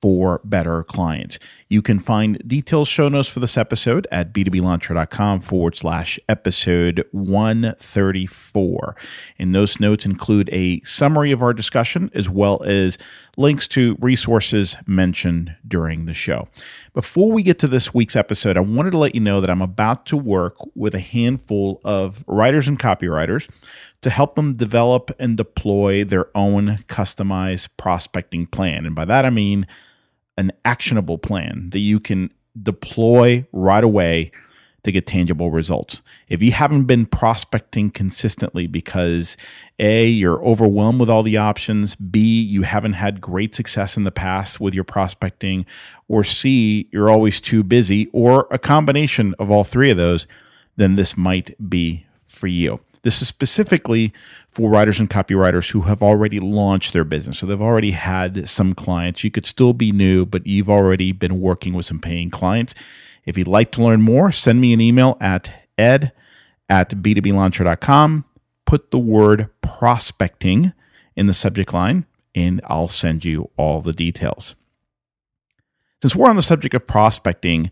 for better clients. You can find detailed show notes for this episode at b2blauncher.com forward slash episode 134. And those notes include a summary of our discussion as well as links to resources mentioned during the show. Before we get to this week's episode, I wanted to let you know that I'm about to work with a handful of writers and copywriters to help them develop and deploy their own customized prospecting plan. And by that, I mean an actionable plan that you can deploy right away to get tangible results. If you haven't been prospecting consistently because A, you're overwhelmed with all the options, B, you haven't had great success in the past with your prospecting, or C, you're always too busy, or a combination of all three of those, then this might be for you. This is specifically for writers and copywriters who have already launched their business. So they've already had some clients. You could still be new, but you've already been working with some paying clients. If you'd like to learn more, send me an email at ed at b2blauncher.com. Put the word prospecting in the subject line, and I'll send you all the details. Since we're on the subject of prospecting,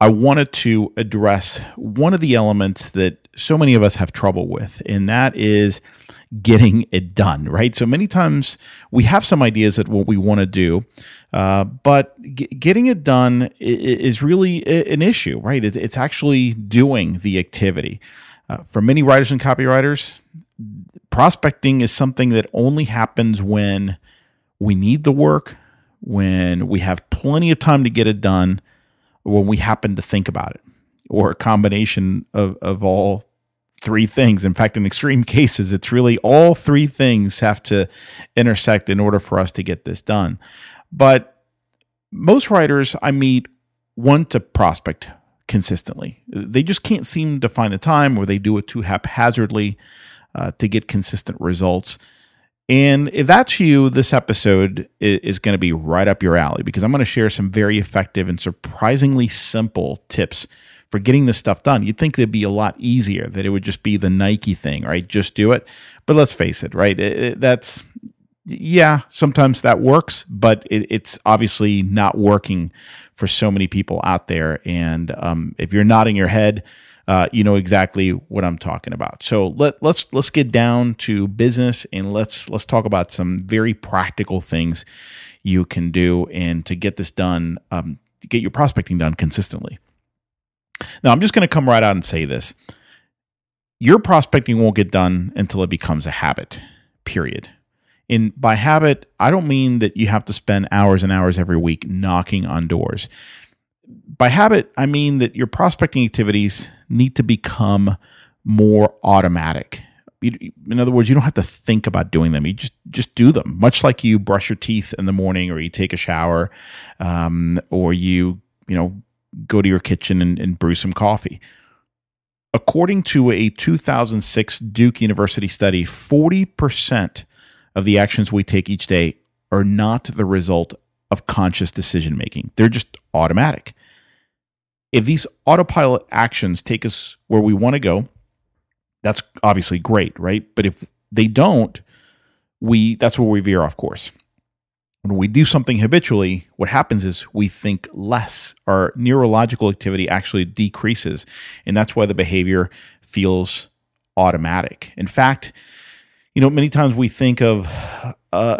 I wanted to address one of the elements that so many of us have trouble with, and that is getting it done, right? So many times we have some ideas of what we want to do, uh, but g- getting it done is really an issue, right? It's actually doing the activity. Uh, for many writers and copywriters, prospecting is something that only happens when we need the work, when we have plenty of time to get it done when we happen to think about it, or a combination of, of all three things. In fact, in extreme cases, it's really all three things have to intersect in order for us to get this done. But most writers I meet want to prospect consistently. They just can't seem to find the time, or they do it too haphazardly uh, to get consistent results. And if that's you, this episode is going to be right up your alley because I'm going to share some very effective and surprisingly simple tips for getting this stuff done. You'd think it'd be a lot easier, that it would just be the Nike thing, right? Just do it. But let's face it, right? It, it, that's, yeah, sometimes that works, but it, it's obviously not working for so many people out there. And um, if you're nodding your head, uh, you know exactly what I'm talking about. So let let's let's get down to business and let's let's talk about some very practical things you can do and to get this done, um, get your prospecting done consistently. Now I'm just going to come right out and say this: your prospecting won't get done until it becomes a habit. Period. And by habit, I don't mean that you have to spend hours and hours every week knocking on doors by habit, I mean that your prospecting activities need to become more automatic. In other words, you don't have to think about doing them. You just just do them, much like you brush your teeth in the morning, or you take a shower, um, or you you know go to your kitchen and, and brew some coffee. According to a 2006 Duke University study, 40% of the actions we take each day are not the result of conscious decision making. They're just automatic. If these autopilot actions take us where we want to go, that's obviously great, right? But if they don't, we that's where we veer off course. When we do something habitually, what happens is we think less. Our neurological activity actually decreases, and that's why the behavior feels automatic. In fact, you know, many times we think of uh,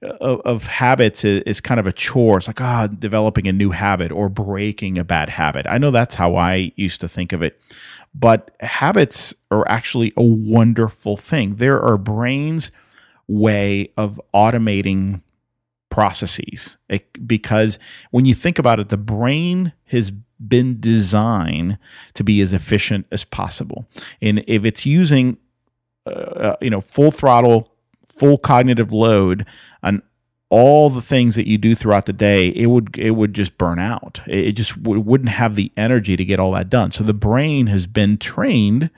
of, of, habits is, kind of a chore. It's like ah, oh, developing a new habit or breaking a bad habit. I know that's how I used to think of it, but habits are actually a wonderful thing. They're our brain's way of automating processes it, because when you think about it, the brain has been designed to be as efficient as possible, and if it's using uh, uh, you know full throttle full cognitive load on all the things that you do throughout the day, it would it would just burn out. It just w- wouldn't have the energy to get all that done. So the brain has been trained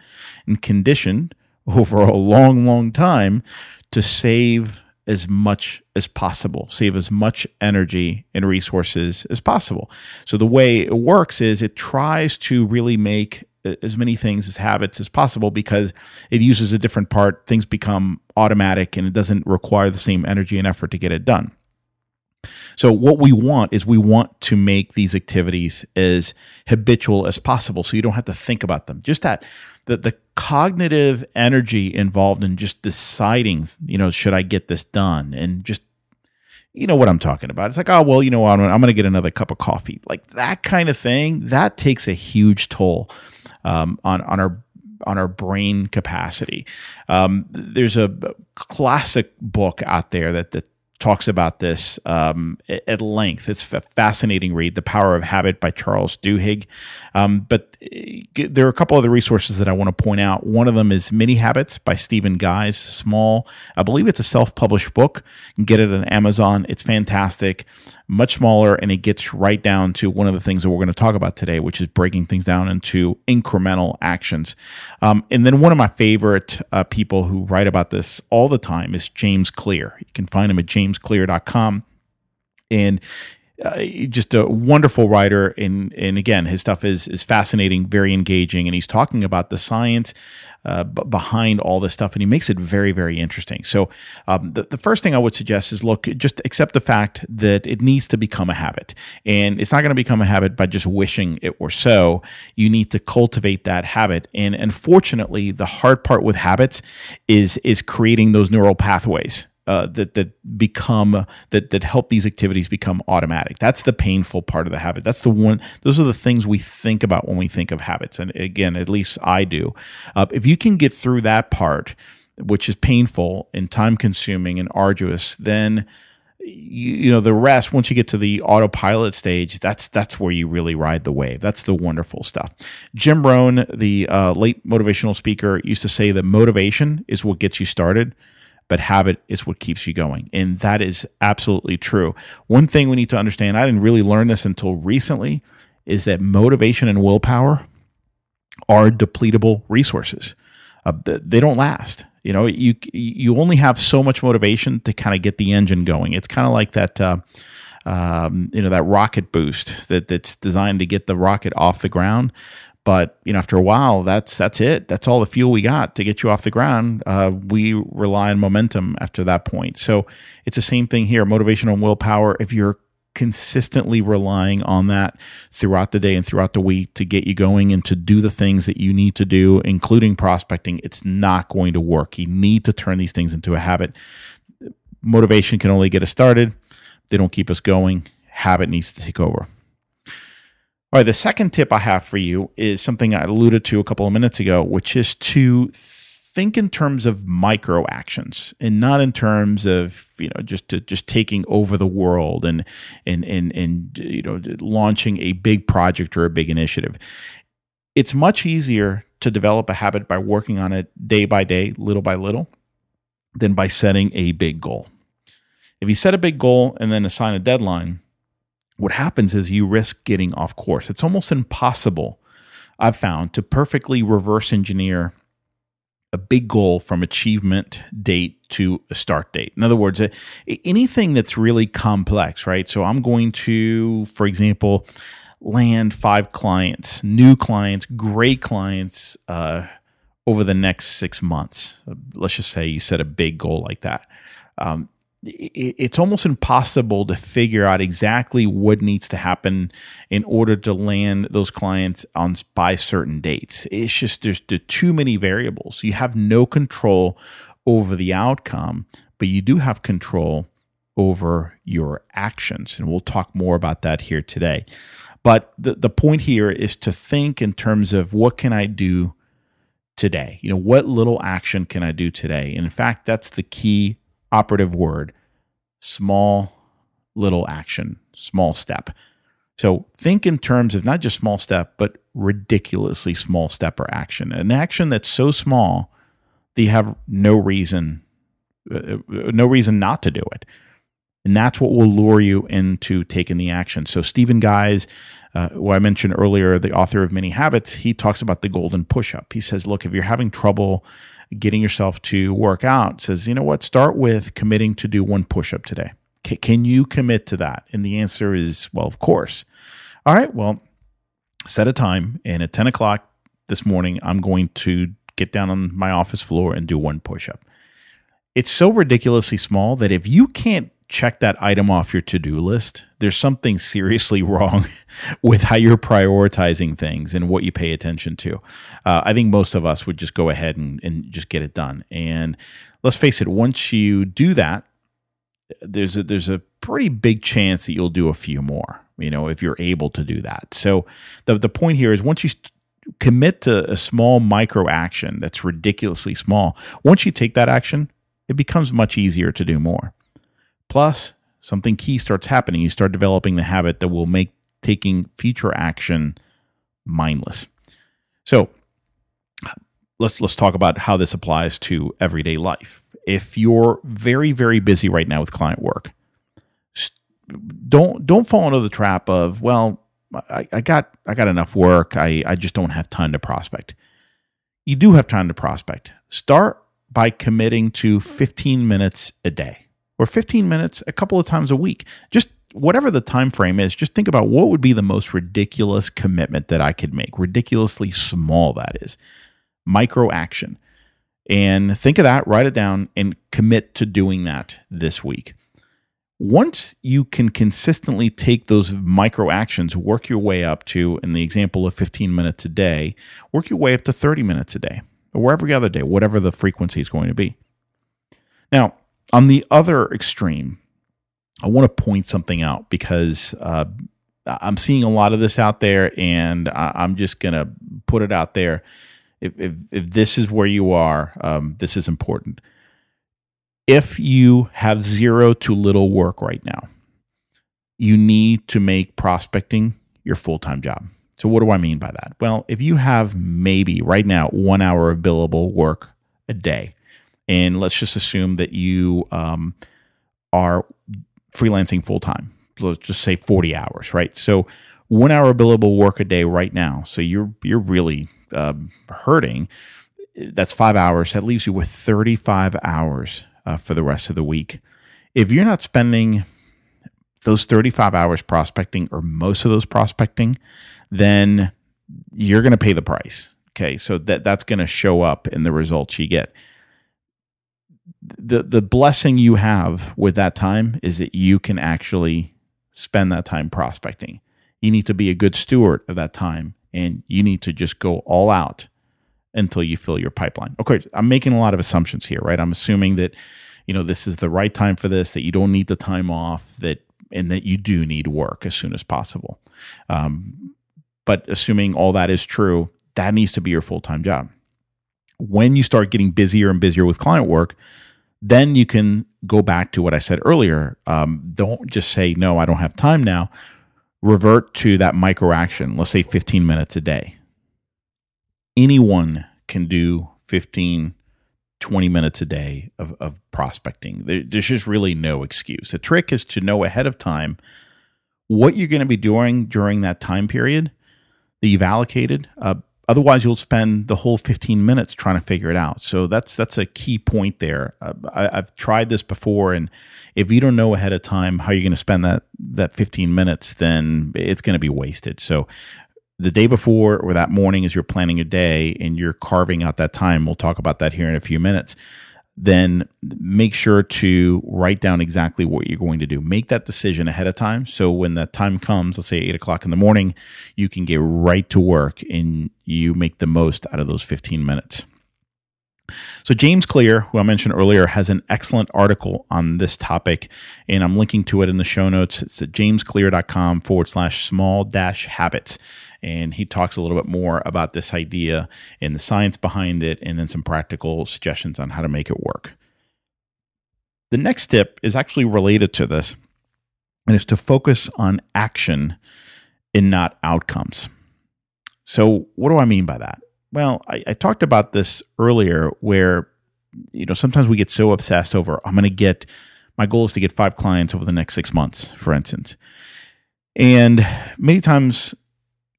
and conditioned over a long, long time to save as much as possible, save as much energy and resources as possible. So the way it works is it tries to really make uh, as many things as habits as possible because it uses a different part. Things become automatic and it doesn't require the same energy and effort to get it done. So what we want is we want to make these activities as habitual as possible so you don't have to think about them. Just that the, the cognitive energy involved in just deciding, you know, should I get this done and just you know what I'm talking about. It's like, oh, well, you know, I'm, I'm going to get another cup of coffee. Like that kind of thing, that takes a huge toll um, on, on our on our brain capacity. Um, there's a classic book out there that, that talks about this um, at length. It's a fascinating read, The Power of Habit by Charles Duhigg. Um, but there are a couple other resources that I want to point out. One of them is Mini Habits by Stephen Guise. Small, I believe it's a self published book. You can get it on Amazon. It's fantastic much smaller, and it gets right down to one of the things that we're going to talk about today, which is breaking things down into incremental actions. Um, and then one of my favorite uh, people who write about this all the time is James Clear. You can find him at jamesclear.com. And uh, just a wonderful writer. And and again his stuff is is fascinating very engaging. And he's talking about the science uh, behind all this stuff. And he makes it very very interesting. So um, the, the first thing i would suggest is look just accept the fact that it needs to become a habit. And it's not going to become a habit by just wishing it were so. You need to cultivate that habit. And unfortunately the hard part with habits is is creating those neural pathways uh, that that become that that help these activities become automatic. That's the painful part of the habit. That's the one. Those are the things we think about when we think of habits. And again, at least I do. Uh, if you can get through that part, which is painful and time consuming and arduous, then you, you, know the rest once you get to the autopilot stage that's that's where you really ride the wave that's the wonderful stuff jim rohn the uh, late motivational speaker used to say that motivation is what gets you started but habit is what keeps you going. And that is absolutely true. One thing we need to understand, I didn't really learn this until recently, is that motivation and willpower are depletable resources. Uh, they don't last. You know, you you only have so much motivation to kind of get the engine going. It's kind of like that. Uh, um, you know that rocket boost that that's designed to get the rocket off the ground. But you know, after a while, that's that's it. That's all the fuel we got to get you off the ground. Uh, we rely on momentum after that point. So it's the same thing here: motivation and willpower. If you're consistently relying on that throughout the day and throughout the week to get you going and to do the things that you need to do, including prospecting, it's not going to work. You need to turn these things into a habit. Motivation can only get us started, they don't keep us going. Habit needs to take over. All right, the second tip I have for you is something I alluded to a couple of minutes ago, which is to think in terms of micro actions and not in terms of you know just to, just taking over the world and and and and you know launching a big project or a big initiative. It's much easier to develop a habit by working on it day by day, little by little, than by setting a big goal. If you set a big goal and then assign a deadline, what happens is you risk getting off course. It's almost impossible, I've found, to perfectly reverse engineer a big goal from achievement date to a start date. In other words, anything that's really complex, right? So I'm going to, for example, land five clients, new clients, great clients uh, over the next six months. Let's just say you set a big goal like that. Um, it's almost impossible to figure out exactly what needs to happen in order to land those clients on by certain dates. It's just there's too many variables. You have no control over the outcome, but you do have control over your actions. And we'll talk more about that here today. But the, the point here is to think in terms of what can I do today? You know, what little action can I do today? And in fact, that's the key operative word small little action, small step. So think in terms of not just small step, but ridiculously small step or action. An action that's so small that you have no reason, uh, no reason not to do it. And that's what will lure you into taking the action. So, Stephen Guise, uh, who I mentioned earlier, the author of Mini Habits, he talks about the golden push up. He says, look, if you're having trouble getting yourself to work out, says, you know what, start with committing to do one push up today. C- can you commit to that? And the answer is, well, of course. All right, well, set a time. And at 10 o'clock this morning, I'm going to get down on my office floor and do one push up. It's so ridiculously small that if you can't check that item off your to-do list. There's something seriously wrong with how you're prioritizing things and what you pay attention to. Uh, i think most of us would just go ahead and, and just get it done. And let's face it once you do that there's a there's a pretty big chance that you'll do a few more you know if you're able to do that. So the, the point here is once you st- commit to a small micro action that's ridiculously small once you take that action it becomes much easier to do more Plus, something key starts happening. You start developing the habit that will make taking future action mindless. So, let's let's talk about how this applies to everyday life. If you're very very busy right now with client work, don't don't fall into the trap of well, I, I got I got enough work. I I just don't have time to prospect. You do have time to prospect. Start by committing to 15 minutes a day or 15 minutes a couple of times a week. Just whatever the time frame is, just think about what would be the most ridiculous commitment that I could make. Ridiculously small that is. Micro action. And think of that, write it down and commit to doing that this week. Once you can consistently take those micro actions, work your way up to, in the example of 15 minutes a day, work your way up to 30 minutes a day or every other day, whatever the frequency is going to be. Now, on the other extreme, I want to point something out because uh, I'm seeing a lot of this out there, and I, am just going to put it out there. If, if, if, this is where you are, um, this is important. If you have zero to little work right now, you need to make prospecting your full time job. So, what do I mean by that? Well, if you have maybe right now one hour of billable work a day, and let's just assume that you um, are freelancing full time. Let's just say 40 hours, right? So one hour billable work a day right now. So you're you're really um, hurting. That's five hours. That leaves you with 35 hours uh, for the rest of the week. If you're not spending those 35 hours prospecting or most of those prospecting, then you're going to pay the price. Okay, so that that's going to show up in the results you get the the blessing you have with that time is that you can actually spend that time prospecting. You need to be a good steward of that time and you need to just go all out until you fill your pipeline. Okay, I'm making a lot of assumptions here, right? I'm assuming that you know this is the right time for this, that you don't need the time off, that and that you do need work as soon as possible. Um, but assuming all that is true, that needs to be your full time job. When you start getting busier and busier with client work, then you can go back to what I said earlier. Um, don't just say, no, I don't have time now. Revert to that micro action, let's say 15 minutes a day. Anyone can do 15, 20 minutes a day of, of prospecting. There, there's just really no excuse. The trick is to know ahead of time what you're going to be doing during that time period that you've allocated. Uh, Otherwise, you'll spend the whole 15 minutes trying to figure it out. So that's that's a key point there. Uh, I, have tried this before, and if you don't know ahead of time how you're going to spend that that 15 minutes, then it's going to be wasted. So the day before or that morning, as you're planning a day and you're carving out that time, we'll talk about that here in a few minutes then make sure to write down exactly what you're going to do. Make that decision ahead of time. So when that time comes, let's say eight o'clock in the morning, you can get right to work and you make the most out of those 15 minutes. So, James Clear, who I mentioned earlier, has an excellent article on this topic, and I'm linking to it in the show notes. It's at jamesclear.com forward slash small dash habits and he talks a little bit more about this idea and the science behind it, and then some practical suggestions on how to make it work. The next tip is actually related to this, and is to focus on action and not outcomes. So, what do I mean by that? Well, I, I talked about this earlier, where you know sometimes we get so obsessed over I'm going to get my goal is to get five clients over the next six months, for instance. And many times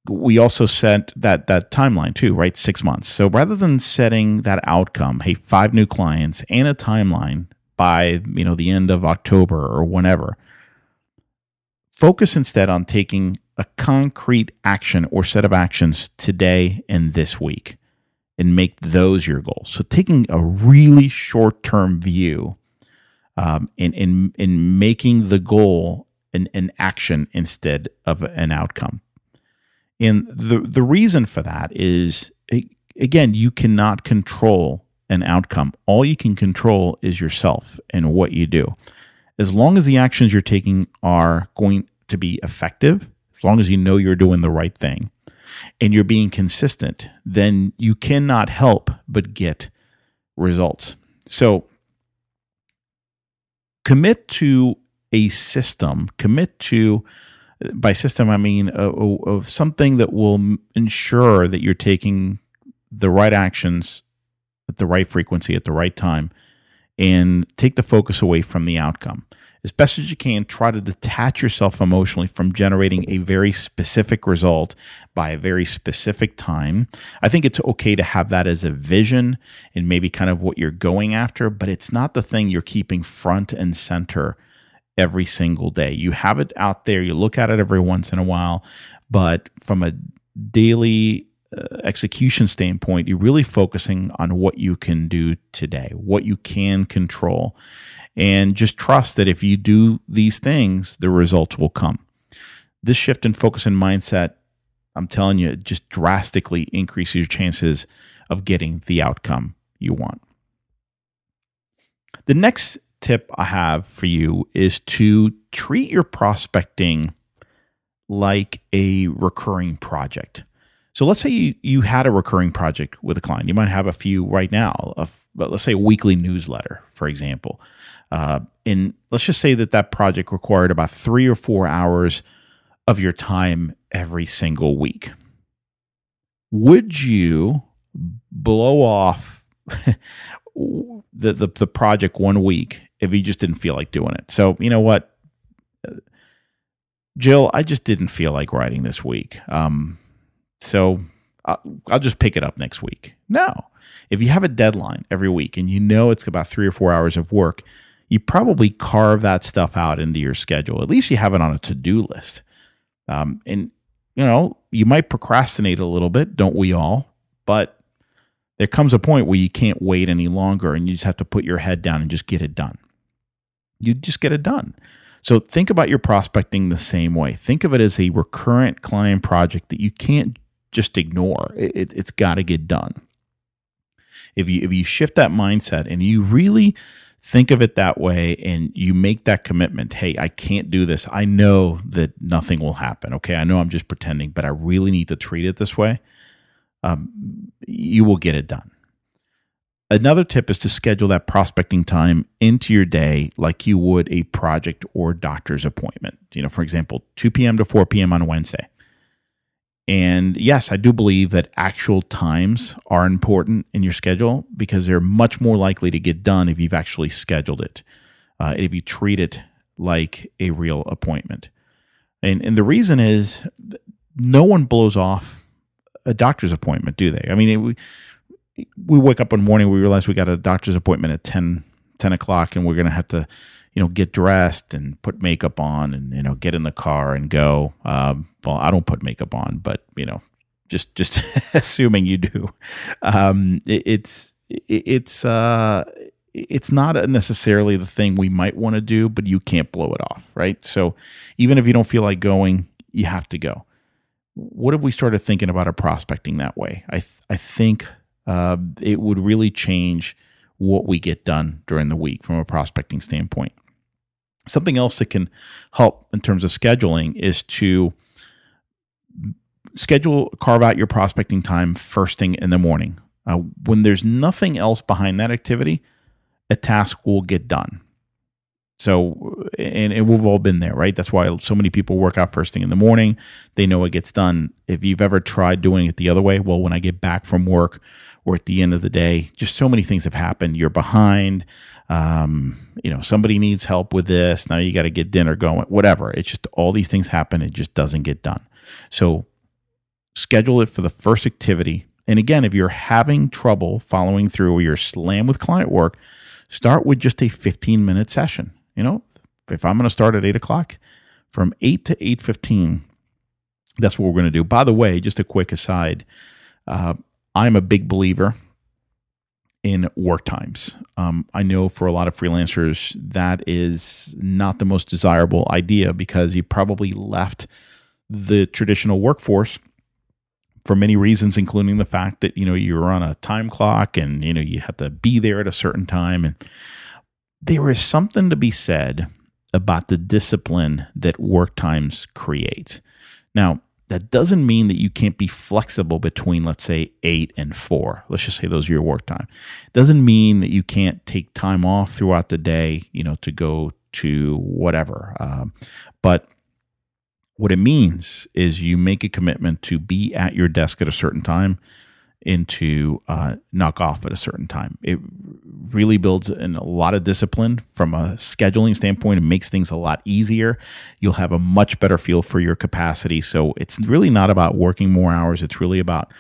we also set that that timeline too, right? Six months. So rather than setting that outcome, hey, five new clients and a timeline by you know the end of October or whenever, focus instead on taking a concrete action or set of actions today and this week and make those your goals. So taking a really short term view um, in, in, in making the goal an, an action instead of an outcome. And the, the reason for that is, again, you cannot control an outcome. All you can control is yourself and what you do. As long as the actions you're taking are going to be effective, as long as you know you're doing the right thing and you're being consistent, then you cannot help but get results. So commit to a system, commit to by system I mean uh, uh, of something that will ensure that you're taking the right actions at the right frequency at the right time and take the focus away from the outcome as best as you can, try to detach yourself emotionally from generating a very specific result by a very specific time. I think it's okay to have that as a vision and maybe kind of what you're going after, but it's not the thing you're keeping front and center every single day. You have it out there, you look at it every once in a while, but from a daily uh, execution standpoint, you're really focusing on what you can do today, what you can control and just trust that if you do these things, the results will come. This shift in focus and mindset, I'm telling you, just drastically increases your chances of getting the outcome you want. The next tip I have for you is to treat your prospecting like a recurring project. So let's say you, you had a recurring project with a client. You might have a few right now, but let's say a weekly newsletter, for example. Uh, and let's just say that that project required about three or four hours of your time every single week. Would you blow off the, the, the project one week if you just didn't feel like doing it? So you know what, Jill, I just didn't feel like writing this week. Um, so I'll, I'll just pick it up next week. No, if you have a deadline every week and you know it's about three or four hours of work, you probably carve that stuff out into your schedule. At least you have it on a to do list. Um, and, you know, you might procrastinate a little bit, don't we all? But there comes a point where you can't wait any longer and you just have to put your head down and just get it done. You just get it done. So think about your prospecting the same way. Think of it as a recurrent client project that you can't just ignore. It, it's got to get done. If you if you shift that mindset and you really think of it that way and you make that commitment hey i can't do this i know that nothing will happen okay i know i'm just pretending but i really need to treat it this way um, you will get it done another tip is to schedule that prospecting time into your day like you would a project or doctor's appointment you know for example 2 p.m to 4 p.m on wednesday and yes, I do believe that actual times are important in your schedule because they're much more likely to get done if you've actually scheduled it, uh, if you treat it like a real appointment. And, and the reason is no one blows off a doctor's appointment, do they? I mean, it, we, wake up one morning, we realize we got a doctor's appointment at 10, 10 o'clock, and we're going to have to you know, get dressed and put makeup on and, you know, get in the car and go. Um, well, I don't put makeup on, but, you know, just, just assuming you do. Um, it, it's, it, it's, uh, it's not necessarily the thing we might want to do, but you can't blow it off, right? So even if you don't feel like going, you have to go. What if we started thinking about our prospecting that way? I th- I think uh, it would really change what we get done during the week from a prospecting standpoint. Something else that can help in terms of scheduling is to schedule, carve out your prospecting time first thing in the morning. Uh, when there's nothing else behind that activity, a task will get done. So, and, and, we've all been there, right? That's why so many people work out first thing in the morning. They know it gets done. If you've ever tried doing it the other way, well, when I get back from work or at the end of the day, just so many things have happened. You're behind. Um, you know, somebody needs help with this. Now you got to get dinner going, whatever. It's just all these things happen. It just doesn't get done. So, schedule it for the first activity. And again, if you're having trouble following through or you're slammed with client work, start with just a 15 minute session you know, if I'm going to start at eight o'clock, from eight to eight fifteen, that's what we're going to do. By the way, just a quick aside, uh, I'm a big believer in work times. Um, I know for a lot of freelancers that is not the most desirable idea because you probably left the traditional workforce for many reasons, including the fact that you know you're on a time clock and you know you have to be there at a certain time and there is something to be said about the discipline that work times create. Now, that doesn't mean that you can't be flexible between, let's say, eight and four. Let's just say those are your work time. Doesn't mean that you can't take time off throughout the day, you know, to go to whatever. Um, but what it means is you make a commitment to be at your desk at a certain time into uh, knock off at a certain time. It really builds in a lot of discipline from a scheduling standpoint. It makes things a lot easier. You'll have a much better feel for your capacity. So it's really not about working more hours. It's really about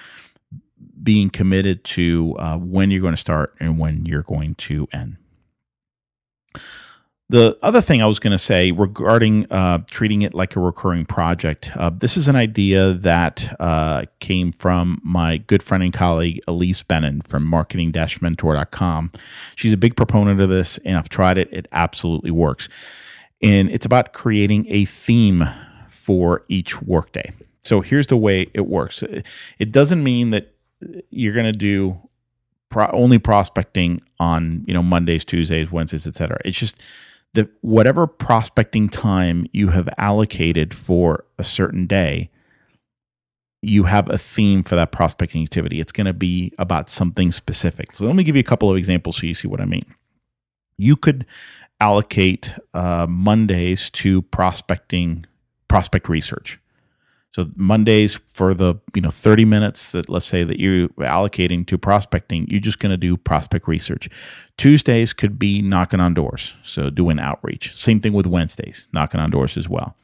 being committed to uh, when you're going to start and when you're going to end. The other thing I was going to say regarding uh, treating it like a recurring project, uh, this is an idea that uh, came from my good friend and colleague Ilise Benun from marketing mentor.com. She's a big proponent of this, and I've tried it. It absolutely works. And it's about creating a theme for each workday. So here's the way it works it doesn't mean that you're going to do pro- only prospecting on you know Mondays, Tuesdays, Wednesdays, etc. It's just that whatever prospecting time you have allocated for a certain day, you have a theme for that prospecting activity. It's going to be about something specific. So let me give you a couple of examples so you see what I mean. You could allocate uh, Mondays to prospecting, prospect research. So Mondays for the you know 30 minutes that let's say that you're allocating to prospecting, you're just going to do prospect research. Tuesdays could be knocking on doors, so doing outreach. Same thing with Wednesdays, knocking on doors as well.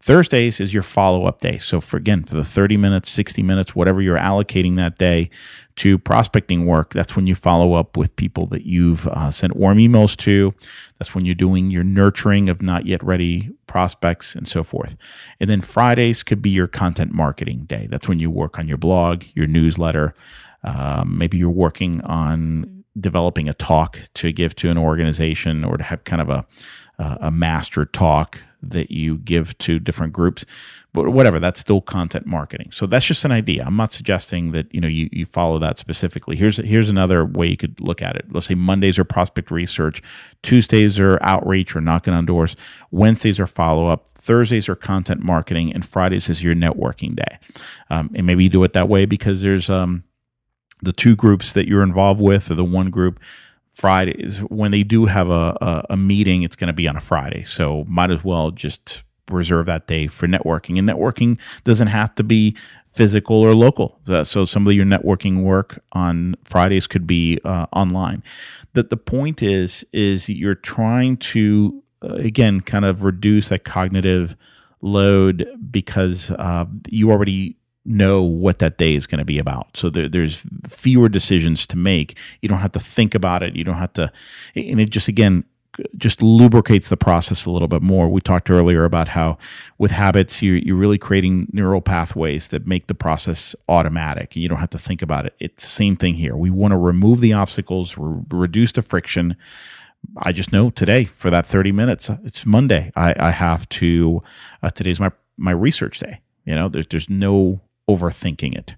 Thursdays is your follow up day. So for again, for the 30 minutes, 60 minutes, whatever you're allocating that day to prospecting work, that's when you follow up with people that you've uh, sent warm emails to. That's when you're doing your nurturing of not yet ready prospects and so forth. And then Fridays could be your content marketing day. That's when you work on your blog, your newsletter. Um, maybe you're working on developing a talk to give to an organization or to have kind of a, a master talk that you give to different groups but whatever that's still content marketing. So that's just an idea. I'm not suggesting that you know you, you follow that specifically. Here's here's another way you could look at it. Let's say mondays are prospect research tuesdays are outreach or knocking on doors wednesdays are follow-up thursdays are content marketing and fridays is your networking day. Um, and maybe you do it that way because there's um, the two groups that you're involved with or the one group Fridays when they do have a, a, a meeting, it's going to be on a Friday. So might as well just reserve that day for networking. And networking doesn't have to be physical or local. So some of your networking work on Fridays could be uh, online. That the point is is you're trying to uh, again kind of reduce that cognitive load because uh, you already know what that day is going to be about. So there, there's fewer decisions to make. You don't have to think about it. You don't have to, and it just again just lubricates the process a little bit more. We talked earlier about how with habits you, you're really creating neural pathways that make the process automatic. You don't have to think about it. It's the same thing here. We want to remove the obstacles, re- reduce the friction. I just know today for that 30 minutes, it's Monday. I, I have to, uh, today's my, my research day. You know, there's, there's no overthinking it.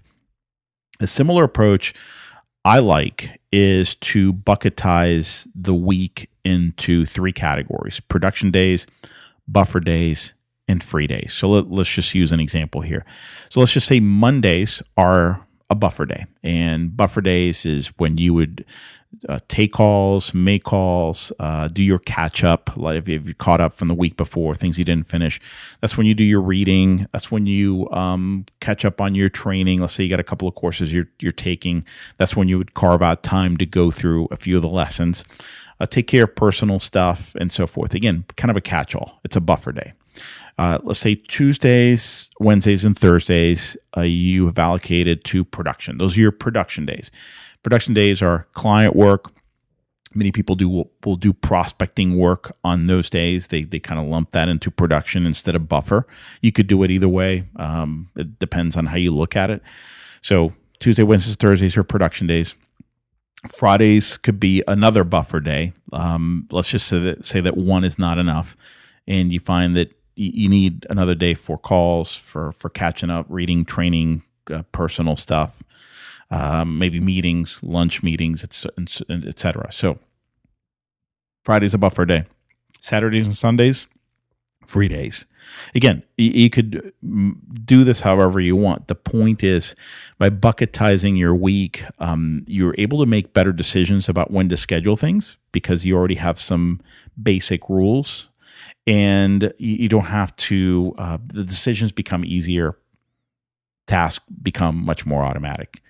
A similar approach I like is to bucketize the week into three categories production days, buffer days, and free days. So let, us just use an example here. So let's just say Mondays are a buffer day. And buffer days is when you would uh, take calls, make calls, uh, do your catch up. Like if you caught up from the week before, things you didn't finish. That's when you do your reading. That's when you um, catch up on your training. Let's say you got a couple of courses you're you're taking. That's when you would carve out time to go through a few of the lessons, uh, take care of personal stuff, and so forth. Again, kind of a catch all. It's a buffer day. Uh, let's say Tuesdays, Wednesdays, and Thursdays, uh, you have allocated to production. Those are your production days. Production days are client work. Many people do will, will do prospecting work on those days. They they kind of lump that into production instead of buffer. You could do it either way. Um, it depends on how you look at it. So Tuesday, Wednesdays, Thursdays are production days. Fridays could be another buffer day. Um, let's just say that say that one is not enough, and you find that you need another day for calls, for for catching up, reading, training, uh, personal stuff, um, maybe meetings, lunch meetings, etc. So Friday's a buffer day. Saturdays and Sundays, free days. Again, you could do this however you want. The point is, by bucketizing your week, um, you're able to make better decisions about when to schedule things because you already have some basic rules and you don't have to, uh, the decisions become easier, tasks become much more automatic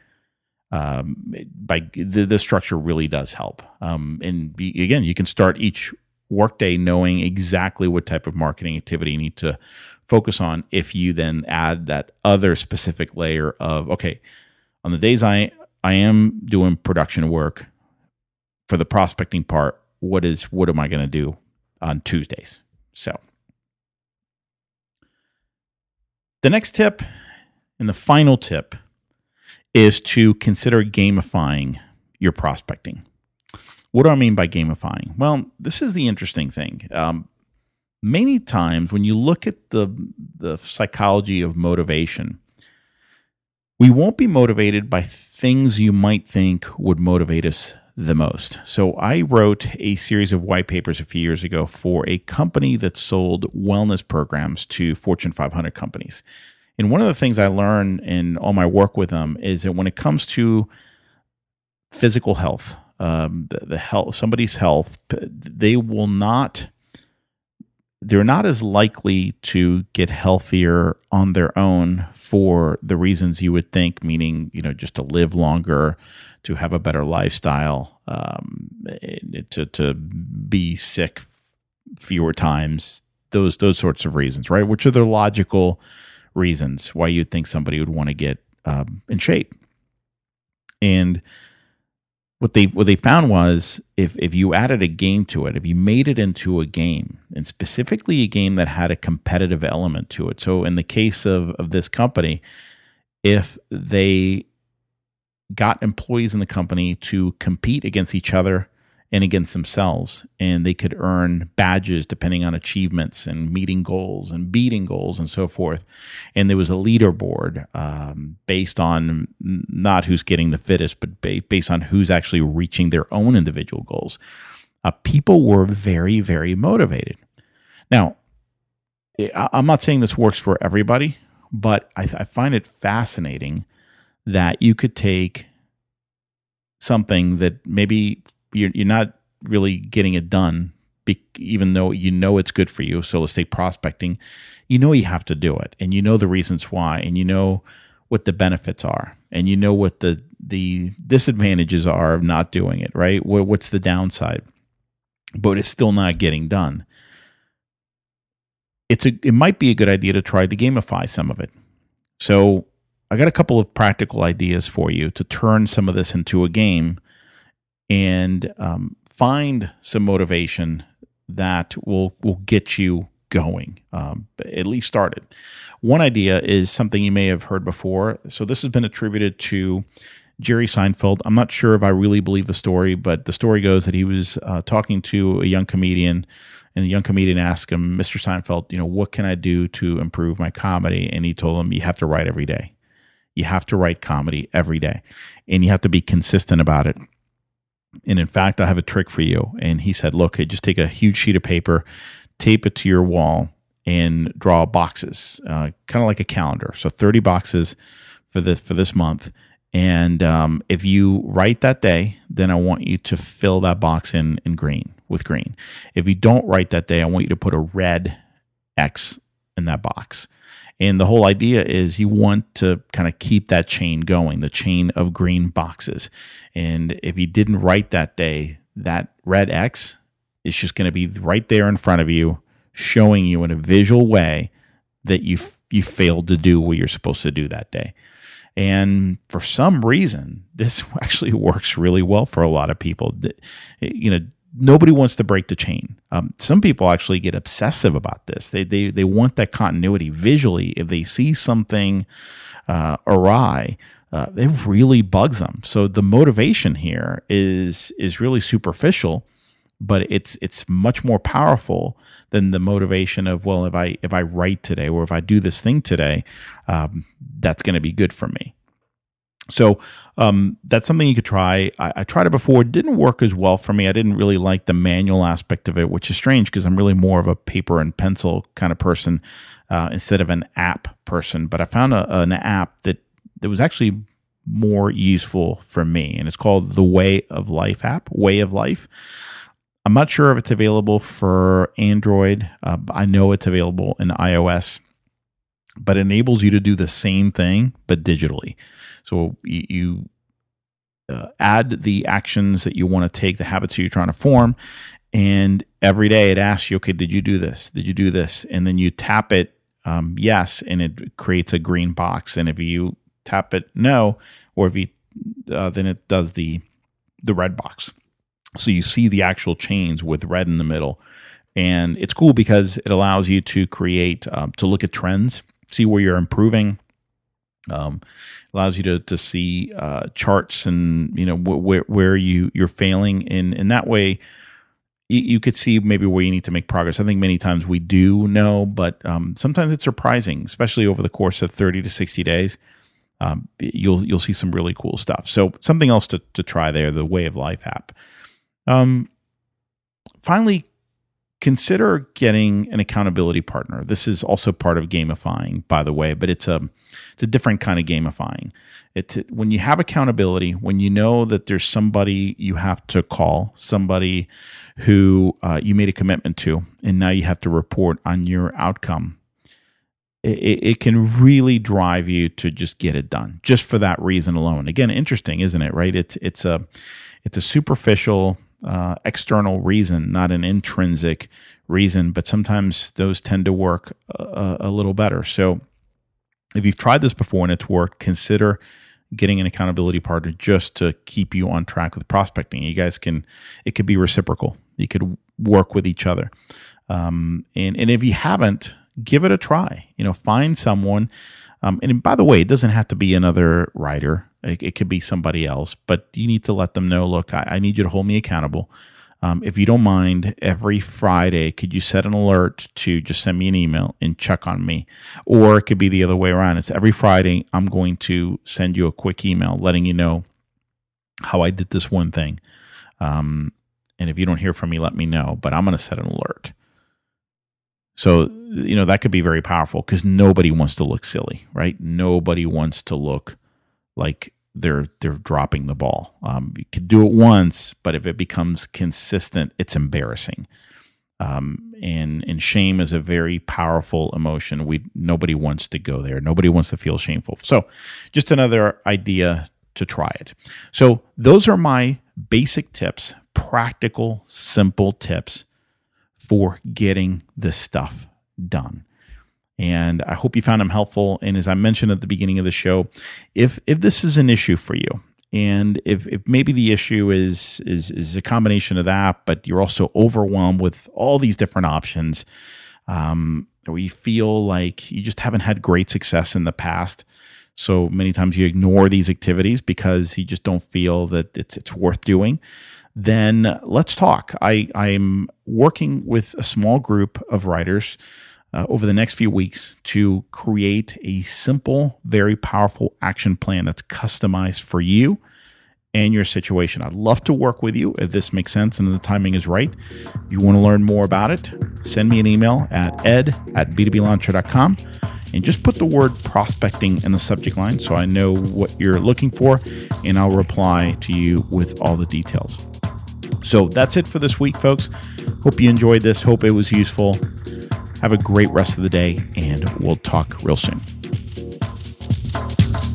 um, by the, the, structure really does help. Um, and be, again, you can start each workday knowing exactly what type of marketing activity you need to focus on. If you then add that other specific layer of okay, on the days I I am doing production work for the prospecting part, what is what am I going to do on Tuesdays? So the next tip and the final tip is to consider gamifying your prospecting. What do I mean by gamifying? Well, this is the interesting thing. Um, many times when you look at the the psychology of motivation, we won't be motivated by things you might think would motivate us the most. So I wrote a series of white papers a few years ago for a company that sold wellness programs to Fortune 500 companies. And one of the things I learned in all my work with them is that when it comes to physical health, um, the, the health, somebody's health, they will not. They're not as likely to get healthier on their own for the reasons you would think, meaning you know just to live longer, to have a better lifestyle, um, to to be sick fewer times, those those sorts of reasons, right? Which are the logical reasons why you'd think somebody would want to get um, in shape. And what they what they found was if if you added a game to it, if you made it into a game, and specifically a game that had a competitive element to it. So in the case of of this company, if they got employees in the company to compete against each other and against themselves. And they could earn badges depending on achievements and meeting goals and beating goals and so forth. And there was a leaderboard um, based on not who's getting the fittest, but based on who's actually reaching their own individual goals. Uh, people were very, very motivated. Now, I'm not saying this works for everybody, but I, I find it fascinating that you could take something that maybe you're, you're not really getting it done be, even though you know it's good for you so let's say prospecting. You know you have to do it and you know the reasons why and you know what the benefits are and you know what the the disadvantages are of not doing it right? What, what's the downside? But it's still not getting done. It's a it might be a good idea to try to gamify some of it. So i got a couple of practical ideas for you to turn some of this into a game and um, find some motivation that will will get you going, um, at least started. One idea is something you may have heard before. So this has been attributed to Jerry Seinfeld. I'm not sure if I really believe the story, but the story goes that he was uh, talking to a young comedian, and the young comedian asked him, "Mr. Seinfeld, you know, what can I do to improve my comedy?" And he told him, "You have to write every day. You have to write comedy every day, and you have to be consistent about it." And in fact, I have a trick for you. And he said, look, just take a huge sheet of paper, tape it to your wall, and draw boxes, uh, kind of like a calendar. So 30 boxes for this for this month. And um, if you write that day, then I want you to fill that box in in green with green. If you don't write that day, I want you to put a red X in that box. And the whole idea is you want to kind of keep that chain going, the chain of green boxes. And if you didn't write that day, that red X is just going to be right there in front of you, showing you in a visual way that you you failed to do what you're supposed to do that day. And for some reason, this actually works really well for a lot of people. You know, nobody wants to break the chain. Um, some people actually get obsessive about this. They they they want that continuity visually. If they see something uh, awry, uh, it really bugs them. So the motivation here is is really superficial, but it's it's much more powerful than the motivation of well, if I if I write today or if I do this thing today, um, that's going to be good for me. So um, that's something you could try. I, I, tried it before; it didn't work as well for me. I didn't really like the manual aspect of it, which is strange because I'm really more of a paper and pencil kind of person uh, instead of an app person. But I found a, an app that that was actually more useful for me, and it's called the Way of Life app. Way of Life. I'm not sure if it's available for Android. Uh, I know it's available in iOS, but it enables you to do the same thing but digitally. So you, you uh, add the actions that you want to take, the habits that you're trying to form, and every day it asks you, okay, did you do this? Did you do this? And then you tap it, um, yes, and it creates a green box. And if you tap it no, or if you, uh, then it does the the red box. So you see the actual chains with red in the middle, and it's cool because it allows you to create um, to look at trends, see where you're improving. Um, allows you to to see uh, charts and you know where where you you're failing in in that way you, you, could see maybe where you need to make progress. I think many times we do know, but um, sometimes it's surprising, especially over the course of thirty to sixty days. Um, you'll you'll see some really cool stuff. So something else to to try there, the Way of Life app. Um, finally, consider getting an accountability partner. This is also part of gamifying, by the way, but it's a it's a different kind of gamifying. It's when you have accountability, when you know that there's somebody you have to call, somebody who uh, you made a commitment to, and now you have to report on your outcome. It, it can really drive you to just get it done, just for that reason alone. Again, interesting, isn't it? Right? It's it's a it's a superficial uh, external reason, not an intrinsic reason, but sometimes those tend to work a, a, little better. So if you've tried this before and it's worked, consider getting an accountability partner just to keep you on track with prospecting. You guys can, it could be reciprocal. You could work with each other. Um, and, and if you haven't, give it a try. You know, find someone. Um, and by the way, it doesn't have to be another writer. It, it, could be somebody else, but you need to let them know look, I, I need you to hold me accountable. Um, if you don't mind, every Friday, could you set an alert to just send me an email and check on me? Or it could be the other way around. It's every Friday, I'm going to send you a quick email letting you know how I did this one thing. Um, and if you don't hear from me, let me know, but I'm going to set an alert. So, you know, that could be very powerful because nobody wants to look silly, right? Nobody wants to look like they're they're dropping the ball. Um, you could do it once, but if it becomes consistent, it's embarrassing. Um, and and shame is a very powerful emotion. We nobody wants to go there. Nobody wants to feel shameful. So, just another idea to try it. So those are my basic tips, practical, simple tips for getting this stuff done and I hope you found them helpful. And as I mentioned at the beginning of the show, if if this is an issue for you, and if, if maybe the issue is, is is a combination of that, but you're also overwhelmed with all these different options, um, or you feel like you just haven't had great success in the past. So many times you ignore these activities because you just don't feel that it's it's worth doing. Then let's talk. I I'm working with a small group of writers uh, over the next few weeks to create a simple, very powerful action plan that's customized for you and your situation. I'd love to work with you if this makes sense and the timing is right. If you want to learn more about it, send me an email at ed at b2blauncher.com. and just put the word prospecting in the subject line so I know what you're looking for, and I'll reply to you with all the details. So that's it for this week, folks. Hope you enjoyed this. Hope it was useful. Have a great rest of the day, and we'll talk real soon.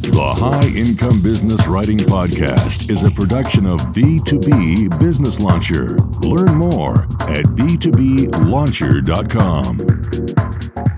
The High Income Business Writing Podcast is a production of B2B Business Launcher. Learn more at b2blauncher.com.